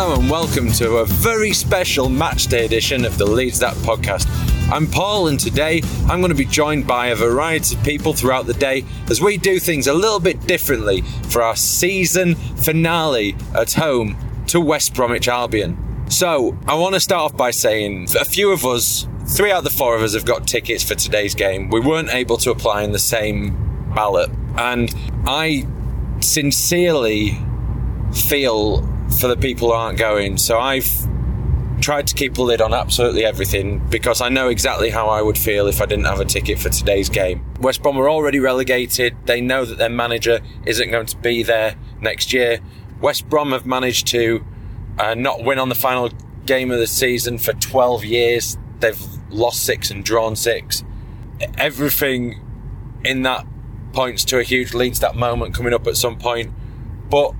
Hello and welcome to a very special matchday edition of the Leeds That podcast. I'm Paul, and today I'm going to be joined by a variety of people throughout the day as we do things a little bit differently for our season finale at home to West Bromwich Albion. So, I want to start off by saying a few of us, three out of the four of us, have got tickets for today's game. We weren't able to apply in the same ballot, and I sincerely feel for the people who aren't going. So I've tried to keep a lid on absolutely everything because I know exactly how I would feel if I didn't have a ticket for today's game. West Brom are already relegated. They know that their manager isn't going to be there next year. West Brom have managed to uh, not win on the final game of the season for 12 years. They've lost six and drawn six. Everything in that points to a huge Leeds that moment coming up at some point. But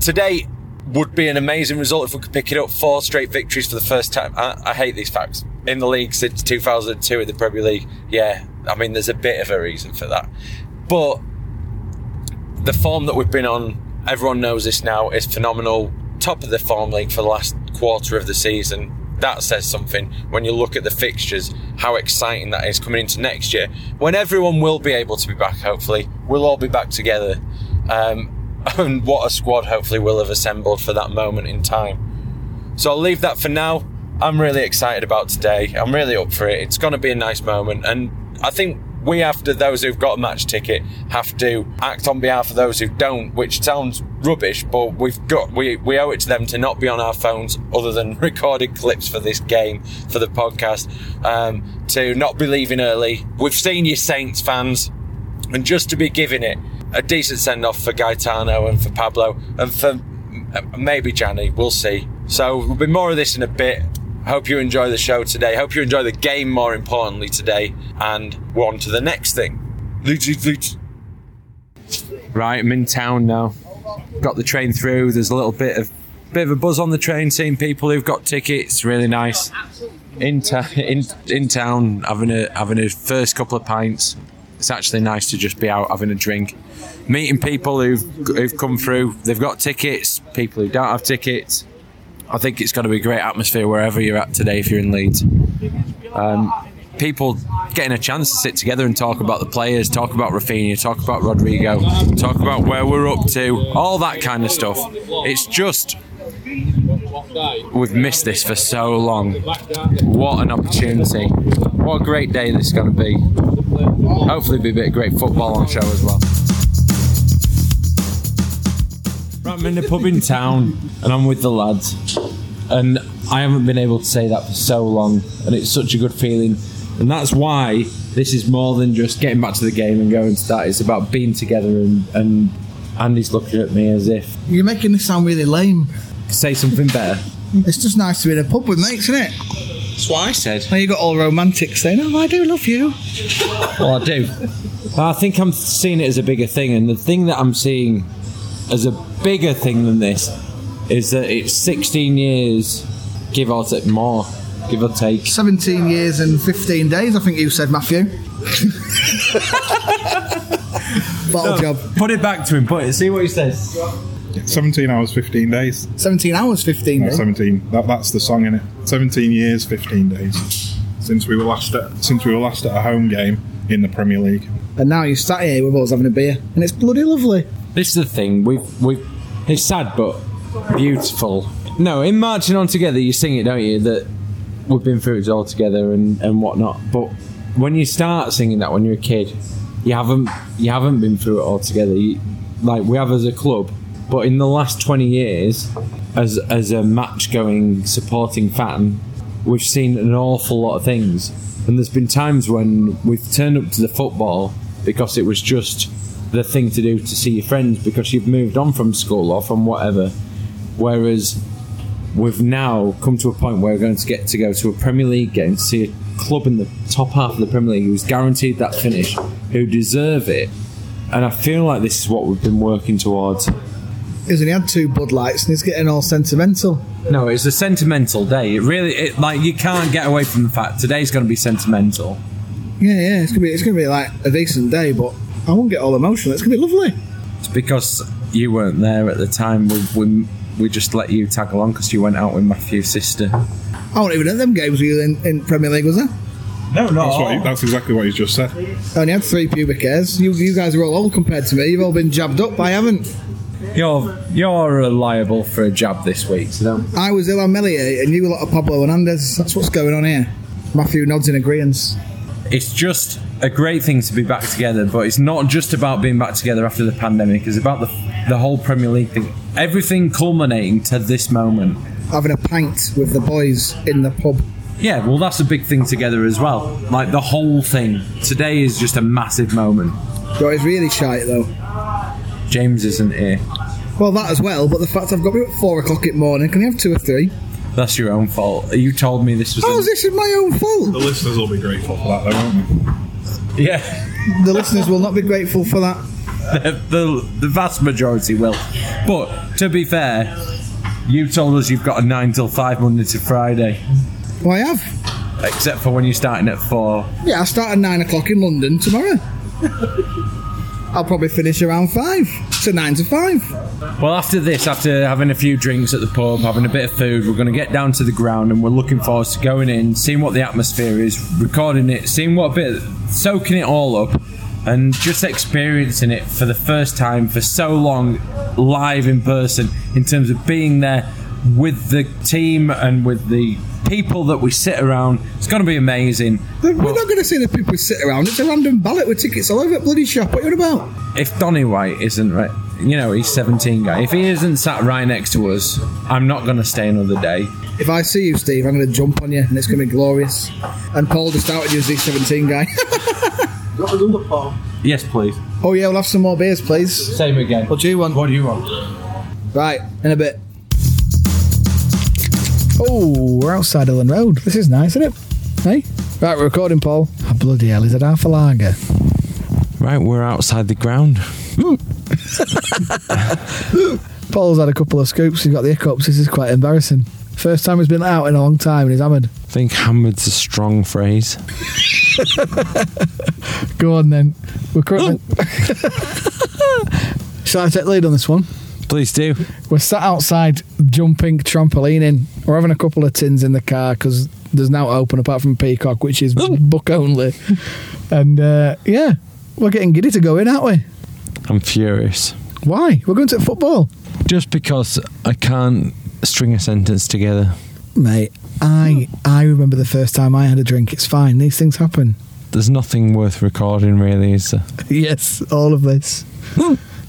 today would be an amazing result if we could pick it up. Four straight victories for the first time. I, I hate these facts. In the league since 2002 in the Premier League. Yeah, I mean, there's a bit of a reason for that. But the form that we've been on, everyone knows this now, is phenomenal. Top of the form league for the last quarter of the season. That says something when you look at the fixtures, how exciting that is coming into next year. When everyone will be able to be back, hopefully, we'll all be back together. Um, and what a squad hopefully we'll have assembled for that moment in time. So I'll leave that for now. I'm really excited about today. I'm really up for it. It's going to be a nice moment, and I think we, after those who've got a match ticket, have to act on behalf of those who don't, which sounds rubbish, but we've got we, we owe it to them to not be on our phones other than recording clips for this game for the podcast, um, to not be leaving early. We've seen you Saints fans, and just to be giving it a decent send off for Gaetano and for Pablo and for uh, maybe Gianni. We'll see. So we'll be more of this in a bit. Hope you enjoy the show today. Hope you enjoy the game more importantly today. And we're on to the next thing. Right, I'm in town now. Got the train through. There's a little bit of bit of a buzz on the train, seeing people who've got tickets. Really nice. In, ta- in in town, having a having a first couple of pints. It's actually nice to just be out having a drink, meeting people who've who've come through. They've got tickets. People who don't have tickets. I think it's going to be a great atmosphere wherever you're at today if you're in Leeds. Um, people getting a chance to sit together and talk about the players, talk about Raphinha, talk about Rodrigo, talk about where we're up to, all that kind of stuff. It's just we've missed this for so long. What an opportunity! What a great day this is going to be. Hopefully, be a bit of great football on show as well. Right, I'm in the pub in town and I'm with the lads, and I haven't been able to say that for so long, and it's such a good feeling. And that's why this is more than just getting back to the game and going to that. It's about being together, and, and Andy's looking at me as if You're making this sound really lame. say something better. It's just nice to be in a pub with mates, isn't it? That's what I said. Now you got all romantic saying, "Oh, I do love you." Well, I do. I think I'm seeing it as a bigger thing, and the thing that I'm seeing as a bigger thing than this is that it's 16 years, give or take more, give or take. 17 years and 15 days, I think you said, Matthew. Bottle job. Put it back to him. Put it. See what he says. 17 hours, 15 days. 17 hours, 15 Not days. 17. That, that's the song in it. 17 years, 15 days. Since we were last at since we were last at a home game in the Premier League. And now you're sat here with us having a beer, and it's bloody lovely. This is the thing. We've we've. It's sad, but beautiful. No, in marching on together, you sing it, don't you? That we've been through it all together and and whatnot. But when you start singing that when you're a kid, you haven't you haven't been through it all together. You, like we have as a club, but in the last twenty years, as as a match going supporting fan, we've seen an awful lot of things. And there's been times when we've turned up to the football because it was just the thing to do to see your friends because you've moved on from school or from whatever. Whereas we've now come to a point where we're going to get to go to a Premier League game to see a club in the top half of the Premier League who's guaranteed that finish, who deserve it. And I feel like this is what we've been working towards. He's he had two Bud Lights and he's getting all sentimental. No, it's a sentimental day. It really, it, like, you can't get away from the fact today's going to be sentimental. Yeah, yeah, it's gonna be it's gonna be like a decent day, but I won't get all emotional. It's gonna be lovely. It's because you weren't there at the time. We, we, we just let you tag along because you went out with Matthew's sister. I wasn't even at them games with you in, in Premier League, was I? No, no. That's, what he, that's exactly what he's just said. I only had three pubic hairs. You, you guys are all old compared to me. You've all been jabbed up. I haven't. You're you're liable for a jab this week. So don't. I was Illan Meslier and you were lot of Pablo Hernandez. That's what's going on here. Matthew nods in agreement. It's just a great thing to be back together, but it's not just about being back together after the pandemic. It's about the the whole Premier League thing. Everything culminating to this moment. Having a pint with the boys in the pub. Yeah, well, that's a big thing together as well. Like the whole thing. Today is just a massive moment. But it's really shite though. James isn't here. Well, that as well, but the fact I've got to be at four o'clock in the morning, can you have two or three? That's your own fault. You told me this was. Oh, a- this is my own fault. The listeners will be grateful for that, though, won't they? yeah. The listeners will not be grateful for that. the the vast majority will. But to be fair, you told us you've got a nine till five Monday to Friday, Well, I have. except for when you're starting at four. Yeah, I start at nine o'clock in London tomorrow. I'll probably finish around five. So nine to five. Well, after this, after having a few drinks at the pub, having a bit of food, we're going to get down to the ground and we're looking forward to going in, seeing what the atmosphere is, recording it, seeing what a bit, soaking it all up, and just experiencing it for the first time for so long live in person in terms of being there with the team and with the people that we sit around. It's going to be amazing. We're not going to see the people we sit around. It's a random ballot with tickets all over the bloody shop. What are you about? If Donny White isn't right, you know, he's 17 guy. If he isn't sat right next to us, I'm not going to stay another day. If I see you, Steve, I'm going to jump on you and it's going to be glorious. And Paul just outed you as the 17 guy. Another Paul. Yes, please. oh, yeah, we'll have some more beers, please. Same again. What do you want? What do you want? Right, in a bit. Oh, we're outside Elland Road. This is nice, isn't it? Hey? Right, we're recording, Paul. Oh, bloody hell, is it half a lager? Right, we're outside the ground. Paul's had a couple of scoops. He's got the hiccups. This is quite embarrassing. First time he's been out in a long time and he's hammered. I think hammered's a strong phrase. Go on then. We're currently. Shall I take the lead on this one? Please do. We're sat outside jumping trampolining. We're having a couple of tins in the car because there's now open apart from Peacock, which is book only. And uh, yeah, we're getting giddy to go in, aren't we? I'm furious. Why? We're going to football. Just because I can't string a sentence together. Mate, I I remember the first time I had a drink. It's fine. These things happen. There's nothing worth recording, really, is there? Yes, all of this.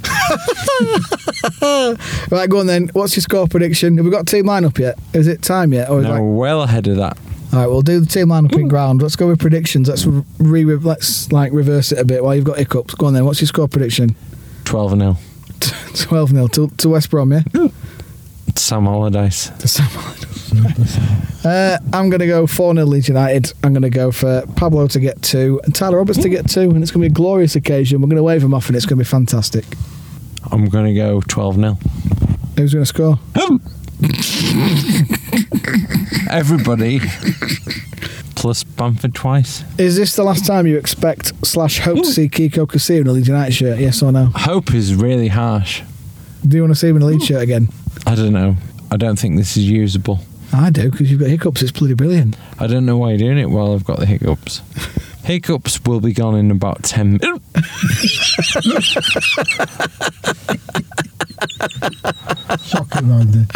right, go on then. What's your score prediction? Have we got team lineup yet? Is it time yet? Or is No, like, well ahead of that. all right, we'll do the team lineup in ground. Let's go with predictions. Let's re let's like reverse it a bit while you've got hiccups. Go on then. What's your score prediction? 12 0. Twelve 0 to, to West Brom. Yeah. Sam Allardyce. To Sam Allardyce. uh, I'm going to go 4 0 Leeds United. I'm going to go for Pablo to get two and Tyler Roberts to get two, and it's going to be a glorious occasion. We're going to wave them off, and it's going to be fantastic. I'm going to go 12 0. Who's going to score? Everybody. Plus Bamford twice. Is this the last time you expect slash hope to see Kiko Casilla in a Leeds United shirt? Yes or no? Hope is really harsh. Do you want to see him in a Leeds shirt again? I don't know. I don't think this is usable. I do because you've got hiccups. It's bloody brilliant. I don't know why you're doing it while I've got the hiccups. Hiccups will be gone in about 10 minutes. Shocking, man.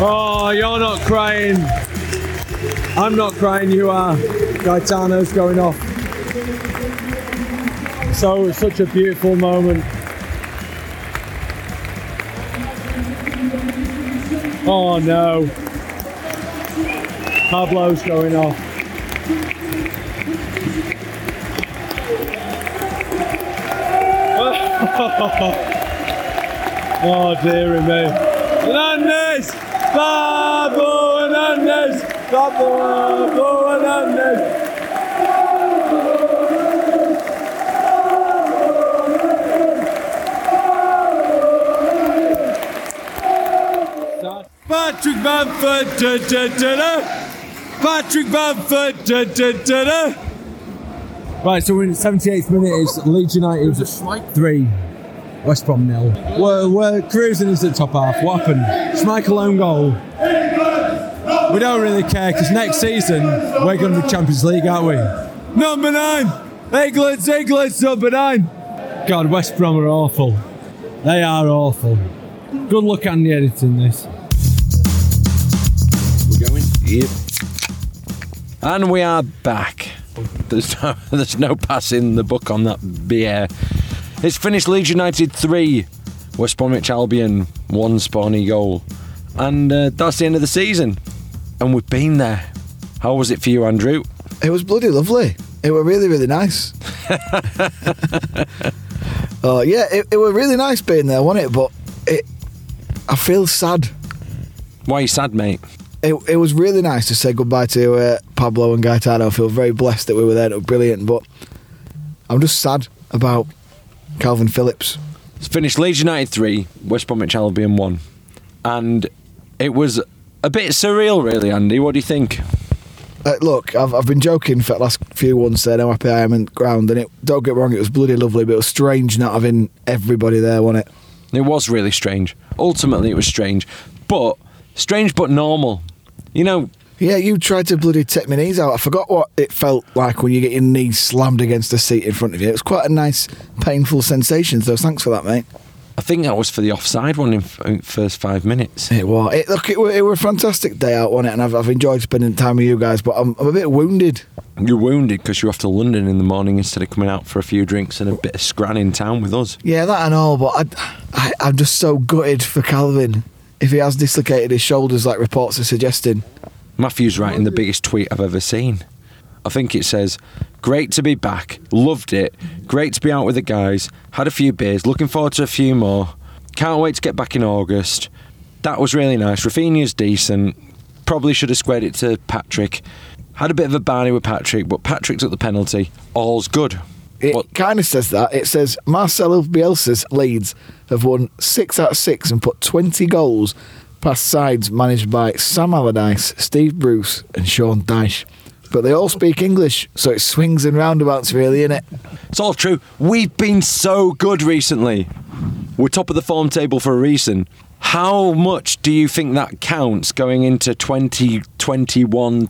Oh, you're not crying. I'm not crying, you are. Gaetano's going off. So such a beautiful moment. Oh no. Pablo's going off. oh dear me. Hernandez! Pablo Hernandez! Pablo Hernandez! Patrick Bamford! Da, da, da, da. Patrick Bamford! Da, da, da, da. Right, so we're in the 78th minute. It's Leeds United three, West Brom nil. We're, we're cruising into the top half. What happened? Schmeichel own goal. We don't really care because next season we're going to be Champions League, aren't we? Number nine, England's England's number nine. God, West Brom are awful. They are awful. Good luck on the editing this. Yep. And we are back. There's no, there's no passing the book on that beer. It's finished Leeds United 3, West Bromwich Albion 1 Spawny goal. And uh, that's the end of the season. And we've been there. How was it for you, Andrew? It was bloody lovely. It were really, really nice. oh yeah, it, it were really nice being there, wasn't it? But it, I feel sad. Why are you sad, mate? It, it was really nice to say goodbye to uh, Pablo and Gaetano. I feel very blessed that we were there. It was brilliant, but I'm just sad about Calvin Phillips. It's finished Leeds United 3, West Bromwich Albion 1. And it was a bit surreal, really, Andy. What do you think? Uh, look, I've, I've been joking for the last few ones saying how happy I am in the ground, and it don't get wrong, it was bloody lovely, but it was strange not having everybody there, wasn't it? It was really strange. Ultimately, it was strange. But, strange but normal. You know, Yeah, you tried to bloody take my knees out. I forgot what it felt like when you get your knees slammed against a seat in front of you. It was quite a nice, painful sensation. So thanks for that, mate. I think that was for the offside one in first five minutes. It was. It, look, it it were a fantastic day out, wasn't it? And I've, I've enjoyed spending time with you guys, but I'm, I'm a bit wounded. You're wounded because you're off to London in the morning instead of coming out for a few drinks and a bit of scran in town with us. Yeah, that and all, but I, I, I'm just so gutted for Calvin if he has dislocated his shoulders like reports are suggesting. Matthew's writing the biggest tweet I've ever seen. I think it says, Great to be back. Loved it. Great to be out with the guys. Had a few beers. Looking forward to a few more. Can't wait to get back in August. That was really nice. Raphinha's decent. Probably should have squared it to Patrick. Had a bit of a barney with Patrick, but Patrick took the penalty. All's good. It kind of says that. It says Marcelo Bielsa's Leeds have won six out of six and put 20 goals past sides managed by Sam Allardyce, Steve Bruce, and Sean Dyche. But they all speak English, so it swings and roundabouts, really, innit? It's all true. We've been so good recently. We're top of the form table for a reason. How much do you think that counts going into 2021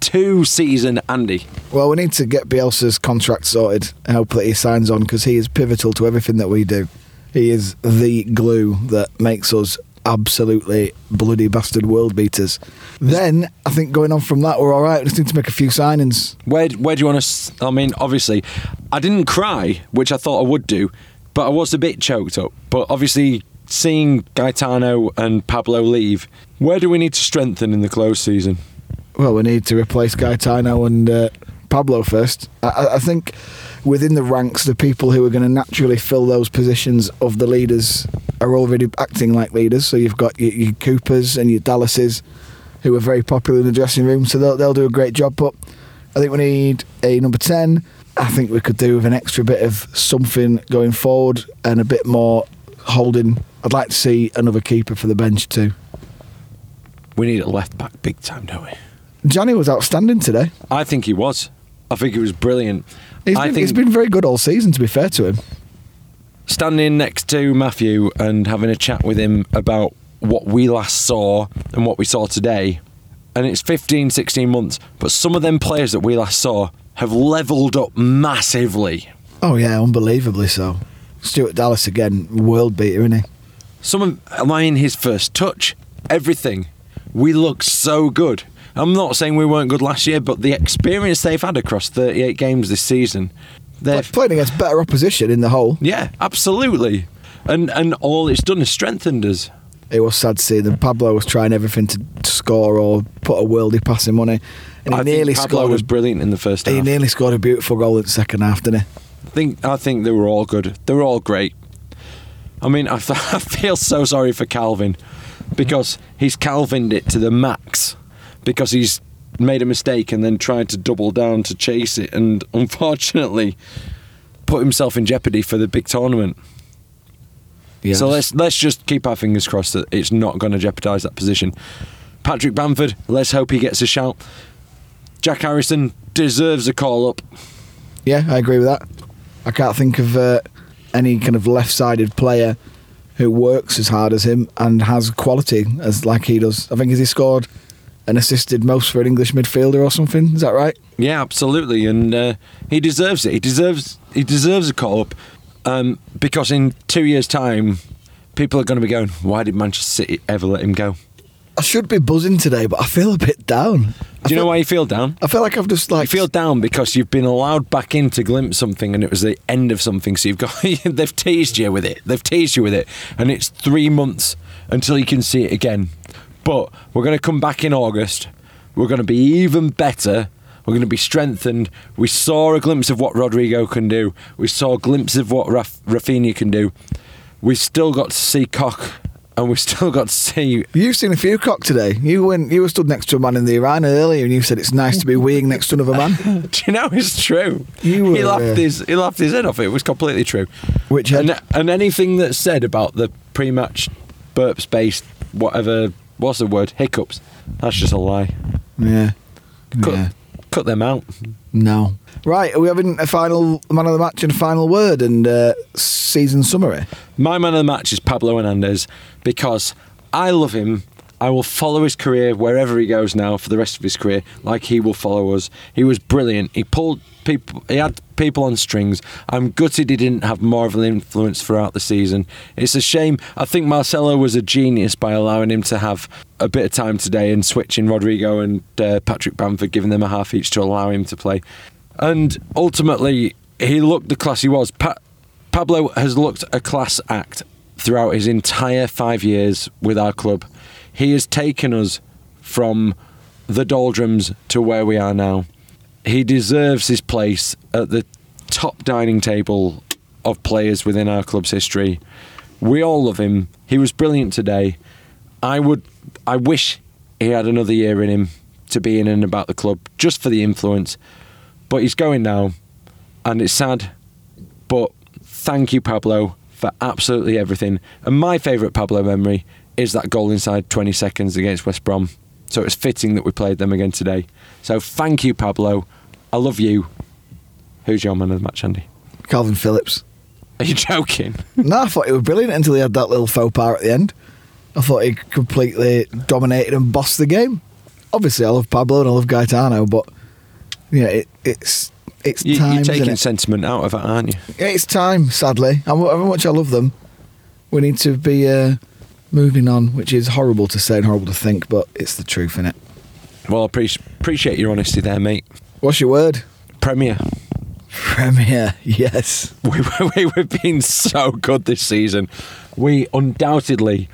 22 season, Andy? Well, we need to get Bielsa's contract sorted and hope that he signs on because he is pivotal to everything that we do. He is the glue that makes us absolutely bloody bastard world beaters. Then I think going on from that, we're all right. We just need to make a few signings. Where, where do you want to? I mean, obviously, I didn't cry, which I thought I would do, but I was a bit choked up. But obviously, seeing Gaetano and Pablo leave, where do we need to strengthen in the close season? Well, we need to replace Gaetano and uh, Pablo first. I- I, think within the ranks, the people who are going to naturally fill those positions of the leaders are already acting like leaders. So you've got your, your Coopers and your Dallases, who are very popular in the dressing room. So they'll, they'll do a great job. But I think we need a number 10. I think we could do with an extra bit of something going forward and a bit more holding. I'd like to see another keeper for the bench too. We need a left back big time, don't we? Johnny was outstanding today. I think he was. I think he was brilliant. He's I been, think he's been very good all season, to be fair to him. standing next to Matthew and having a chat with him about what we last saw and what we saw today. And it's 15, 16 months, but some of them players that we last saw have leveled up massively. Oh yeah, unbelievably so. Stuart Dallas again, world beater, isn't he? Some of, I mean, his first touch, everything. We look so good. I'm not saying we weren't good last year, but the experience they've had across 38 games this season, They're Playing against better opposition in the whole. yeah, absolutely. And and all it's done is strengthened us. It was sad to see that Pablo was trying everything to score or put a worldie pass in money. And he I nearly Pablo scored. was a, brilliant in the first half. he nearly scored a beautiful goal in the second half, didn't he? I think I think they were all good. They were all great. I mean, I feel so sorry for Calvin because he's Calvined it to the max because he's made a mistake and then tried to double down to chase it and unfortunately put himself in jeopardy for the big tournament. Yeah. So let's let's just keep our fingers crossed that it's not going to jeopardise that position. Patrick Bamford, let's hope he gets a shout. Jack Harrison deserves a call up. Yeah, I agree with that. I can't think of uh, any kind of left-sided player who works as hard as him and has quality as like he does. I think has he scored and assisted most for an English midfielder or something? Is that right? Yeah, absolutely, and uh, he deserves it. He deserves he deserves a call up um, because in two years' time, people are going to be going, "Why did Manchester City ever let him go?" I should be buzzing today, but I feel a bit down. I Do you know why you feel down? I feel like I've just like You feel down because you've been allowed back in to glimpse something, and it was the end of something. So you've got they've teased you with it. They've teased you with it, and it's three months until you can see it again. But we're going to come back in August. We're going to be even better. We're going to be strengthened. We saw a glimpse of what Rodrigo can do. We saw a glimpse of what Raf- Raphinha can do. We still got to see Koch, and we still got to see You've seen a few cock today. You went. You were stood next to a man in the Iran earlier, and you said it's nice to be weeing next to another man. Do you know it's true? You were, he laughed uh, his he laughed his head off. It was completely true. Which and, and anything that's said about the pre-match burp space, whatever, what's the word? Hiccups. That's just a lie. Yeah. Cut, Yeah. cut them out. No. Right. Are we having a final man of the match and a final word and uh, season summary? My man of the match is Pablo Hernandez because I love him. I will follow his career wherever he goes now for the rest of his career, like he will follow us. He was brilliant. He pulled people. He had people on strings. I'm gutted he didn't have more of an influence throughout the season. It's a shame. I think Marcelo was a genius by allowing him to have a bit of time today and switching Rodrigo and uh, Patrick Bamford, giving them a half each to allow him to play. And ultimately, he looked the class he was. Pa- Pablo has looked a class act throughout his entire five years with our club. He has taken us from the doldrums to where we are now. He deserves his place at the top dining table of players within our club's history. We all love him. He was brilliant today. I would I wish he had another year in him to be in and about the club just for the influence. But he's going now and it's sad. But thank you, Pablo, for absolutely everything. And my favourite Pablo memory is that goal inside 20 seconds against West Brom. So it's fitting that we played them again today. So thank you, Pablo. I love you. Who's your man of the match, Andy? Calvin Phillips. Are you joking? no, I thought he was brilliant until he had that little faux pas at the end. I thought he completely dominated and bossed the game. Obviously, I love Pablo and I love Gaetano, but yeah, it, it's it's You, time. you're taking sentiment out of it, aren't you? Yeah, it's time. Sadly, and however much I love them, we need to be uh, moving on, which is horrible to say and horrible to think, but it's the truth, innit? Well, I appreciate, appreciate your honesty there, mate. What's your word? Premier. Premier. Yes. we, we, we've been so good this season. We undoubtedly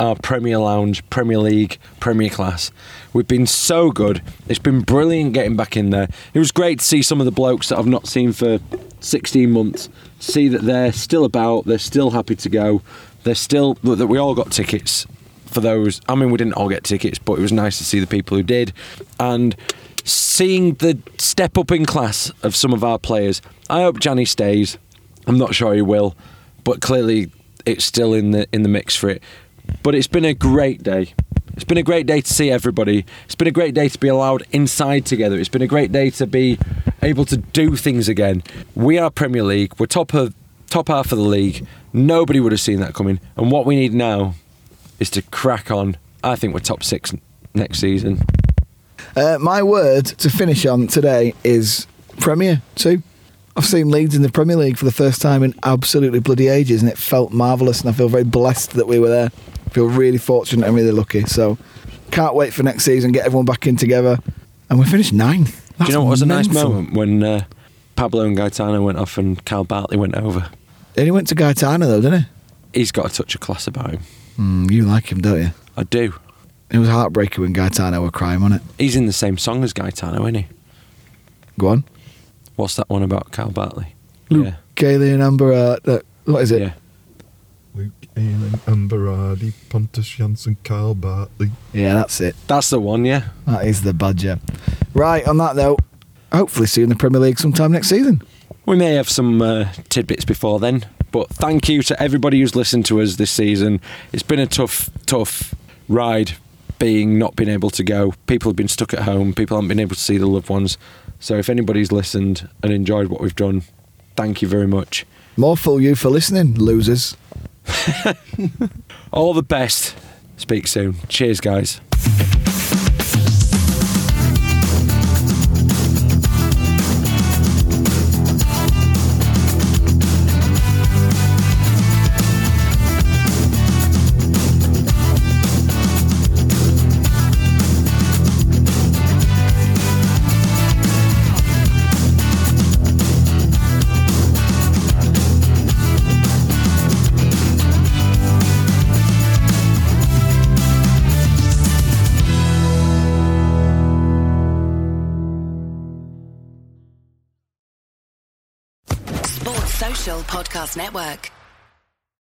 are Premier Lounge, Premier League, Premier Class. We've been so good. It's been brilliant getting back in there. It was great to see some of the blokes that I've not seen for 16 months. See that they're still about. They're still happy to go. They're still that we all got tickets for those. I mean, we didn't all get tickets, but it was nice to see the people who did. And seeing the step up in class of some of our players. I hope Johnny stays. I'm not sure he will, but clearly it's still in the in the mix for it. But it's been a great day. It's been a great day to see everybody. It's been a great day to be allowed inside together. It's been a great day to be able to do things again. We are Premier League. We're top of top half of the league. Nobody would have seen that coming. And what we need now is to crack on. I think we're top six next season. Uh, my word to finish on today is Premier too. I've seen Leeds in the Premier League for the first time in absolutely bloody ages, and it felt marvellous. And I feel very blessed that we were there. I feel really fortunate and really lucky. So can't wait for next season. Get everyone back in together, and we finished ninth. Do you know what was a nice moment when uh, Pablo and Gaetano went off and Kyle Bartley went over. And he went to Gaetano though, didn't he? He's got a touch of class about him. Mm, you like him, don't you? I do. It was heartbreaking when Gaetano were crying, wasn't it? He's in the same song as Gaetano, isn't he? Go on. What's that one about Kyle Bartley? Luke, Yeah. Kaylee and Amber. Uh, uh, what is it? Yeah. Luke Ayling, Amberardi, Pontus Jansson, Kyle Bartley. Yeah, that's it. That's the one, yeah. That is the badger. Right, on that though, hopefully see you in the Premier League sometime next season. We may have some uh, tidbits before then, but thank you to everybody who's listened to us this season. It's been a tough, tough ride being not being able to go. People have been stuck at home, people haven't been able to see the loved ones. So if anybody's listened and enjoyed what we've done, thank you very much. More fool you for listening, losers. All the best. Speak soon. Cheers, guys. Network.